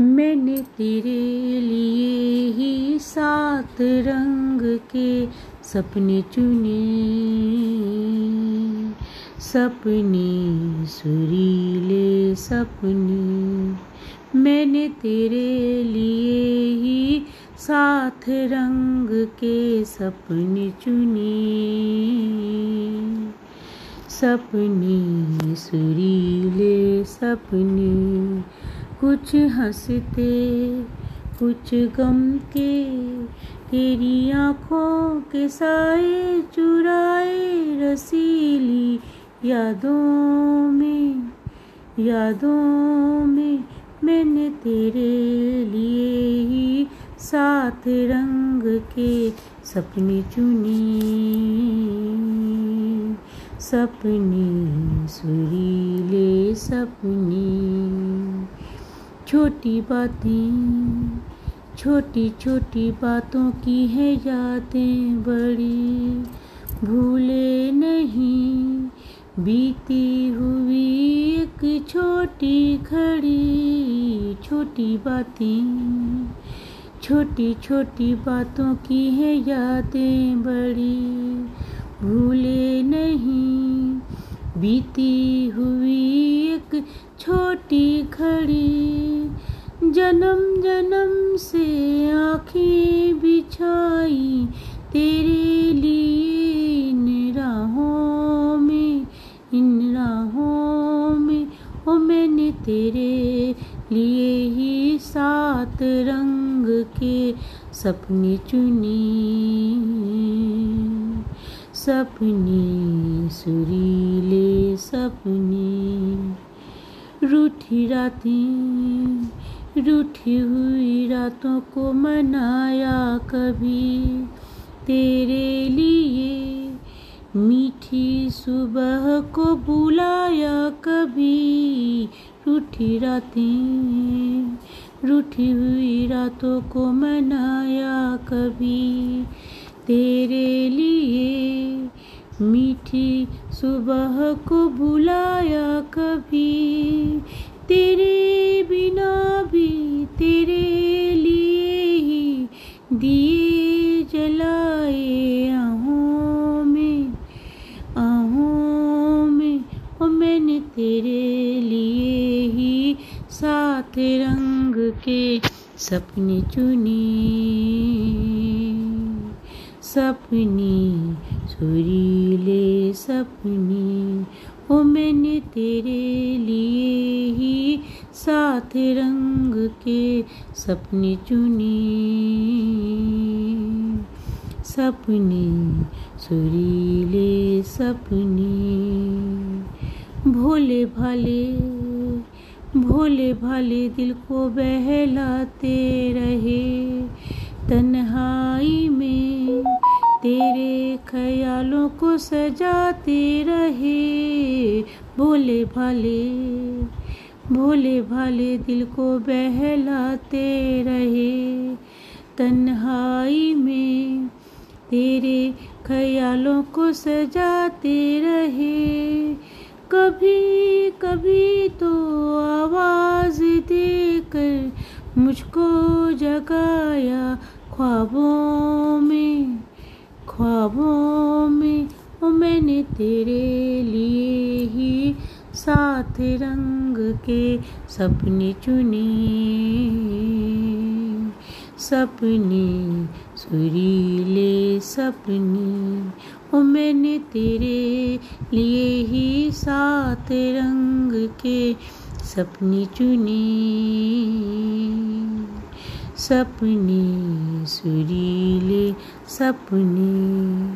मैंने तेरे लिए ही सात रंग के सपने चुने। सपने सुरीले सपने। मैंने तेरे लिए ही सात रंग के सपने चुने। सपने सुरीले सपने। कुछ हँसते, कुछ गम के तेरी आँखों के साए चुराए रसीली यादों में यादों में मैंने तेरे लिए ही सात रंग के सपने चुने। सपने सुरीले सपने। छोटी बातें, छोटी छोटी बातों की है यादें बड़ी। भूले नहीं, बीती हुई एक छोटी खड़ी छोटी बातें, छोटी छोटी बातों की है यादें बड़ी। भूले नहीं, बीती हुई एक छोटी खड़ी जन्म जन्म से आँखें बिछाई, तेरे लिए इन राहों में, इन राहों में, ओ मैंने तेरे लिए ही सात रंग के सपने चुने। सपने सुरीले सपने, रूठी रातें रूठी हुई रातों को मनाया कभी। तेरे लिए मीठी सुबह को बुलाया कभी। रूठी रातें, रूठी हुई रातों को मनाया कभी। तेरे लिए मीठी सुबह को बुलाया कभी। तेरे तेरे लिए ही सात रंग के सपने चुने। सपने सुरीले सपने। ओ मैंने तेरे लिए ही सात रंग के सपने चुने। सपने सुरीले सपने। भोले भाले भोले भाले दिल को बहलाते रहे। तन्हाई में तेरे ख्यालों को सजाते रहे। भोले भाले भोले भाले दिल को बहलाते रहे। तन्हाई में तेरे ख्यालों को सजाते रहे। कभी कभी तो आवाज़ देकर मुझको जगाया ख्वाबों में ख्वाबों में। ओ मैंने तेरे लिए ही सात रंग के सपने चुने। सपने सुरीले सपने, ओ मैंने तेरे लिए ही सात रंग के सपने चुनी। सपने सुरीले सपने।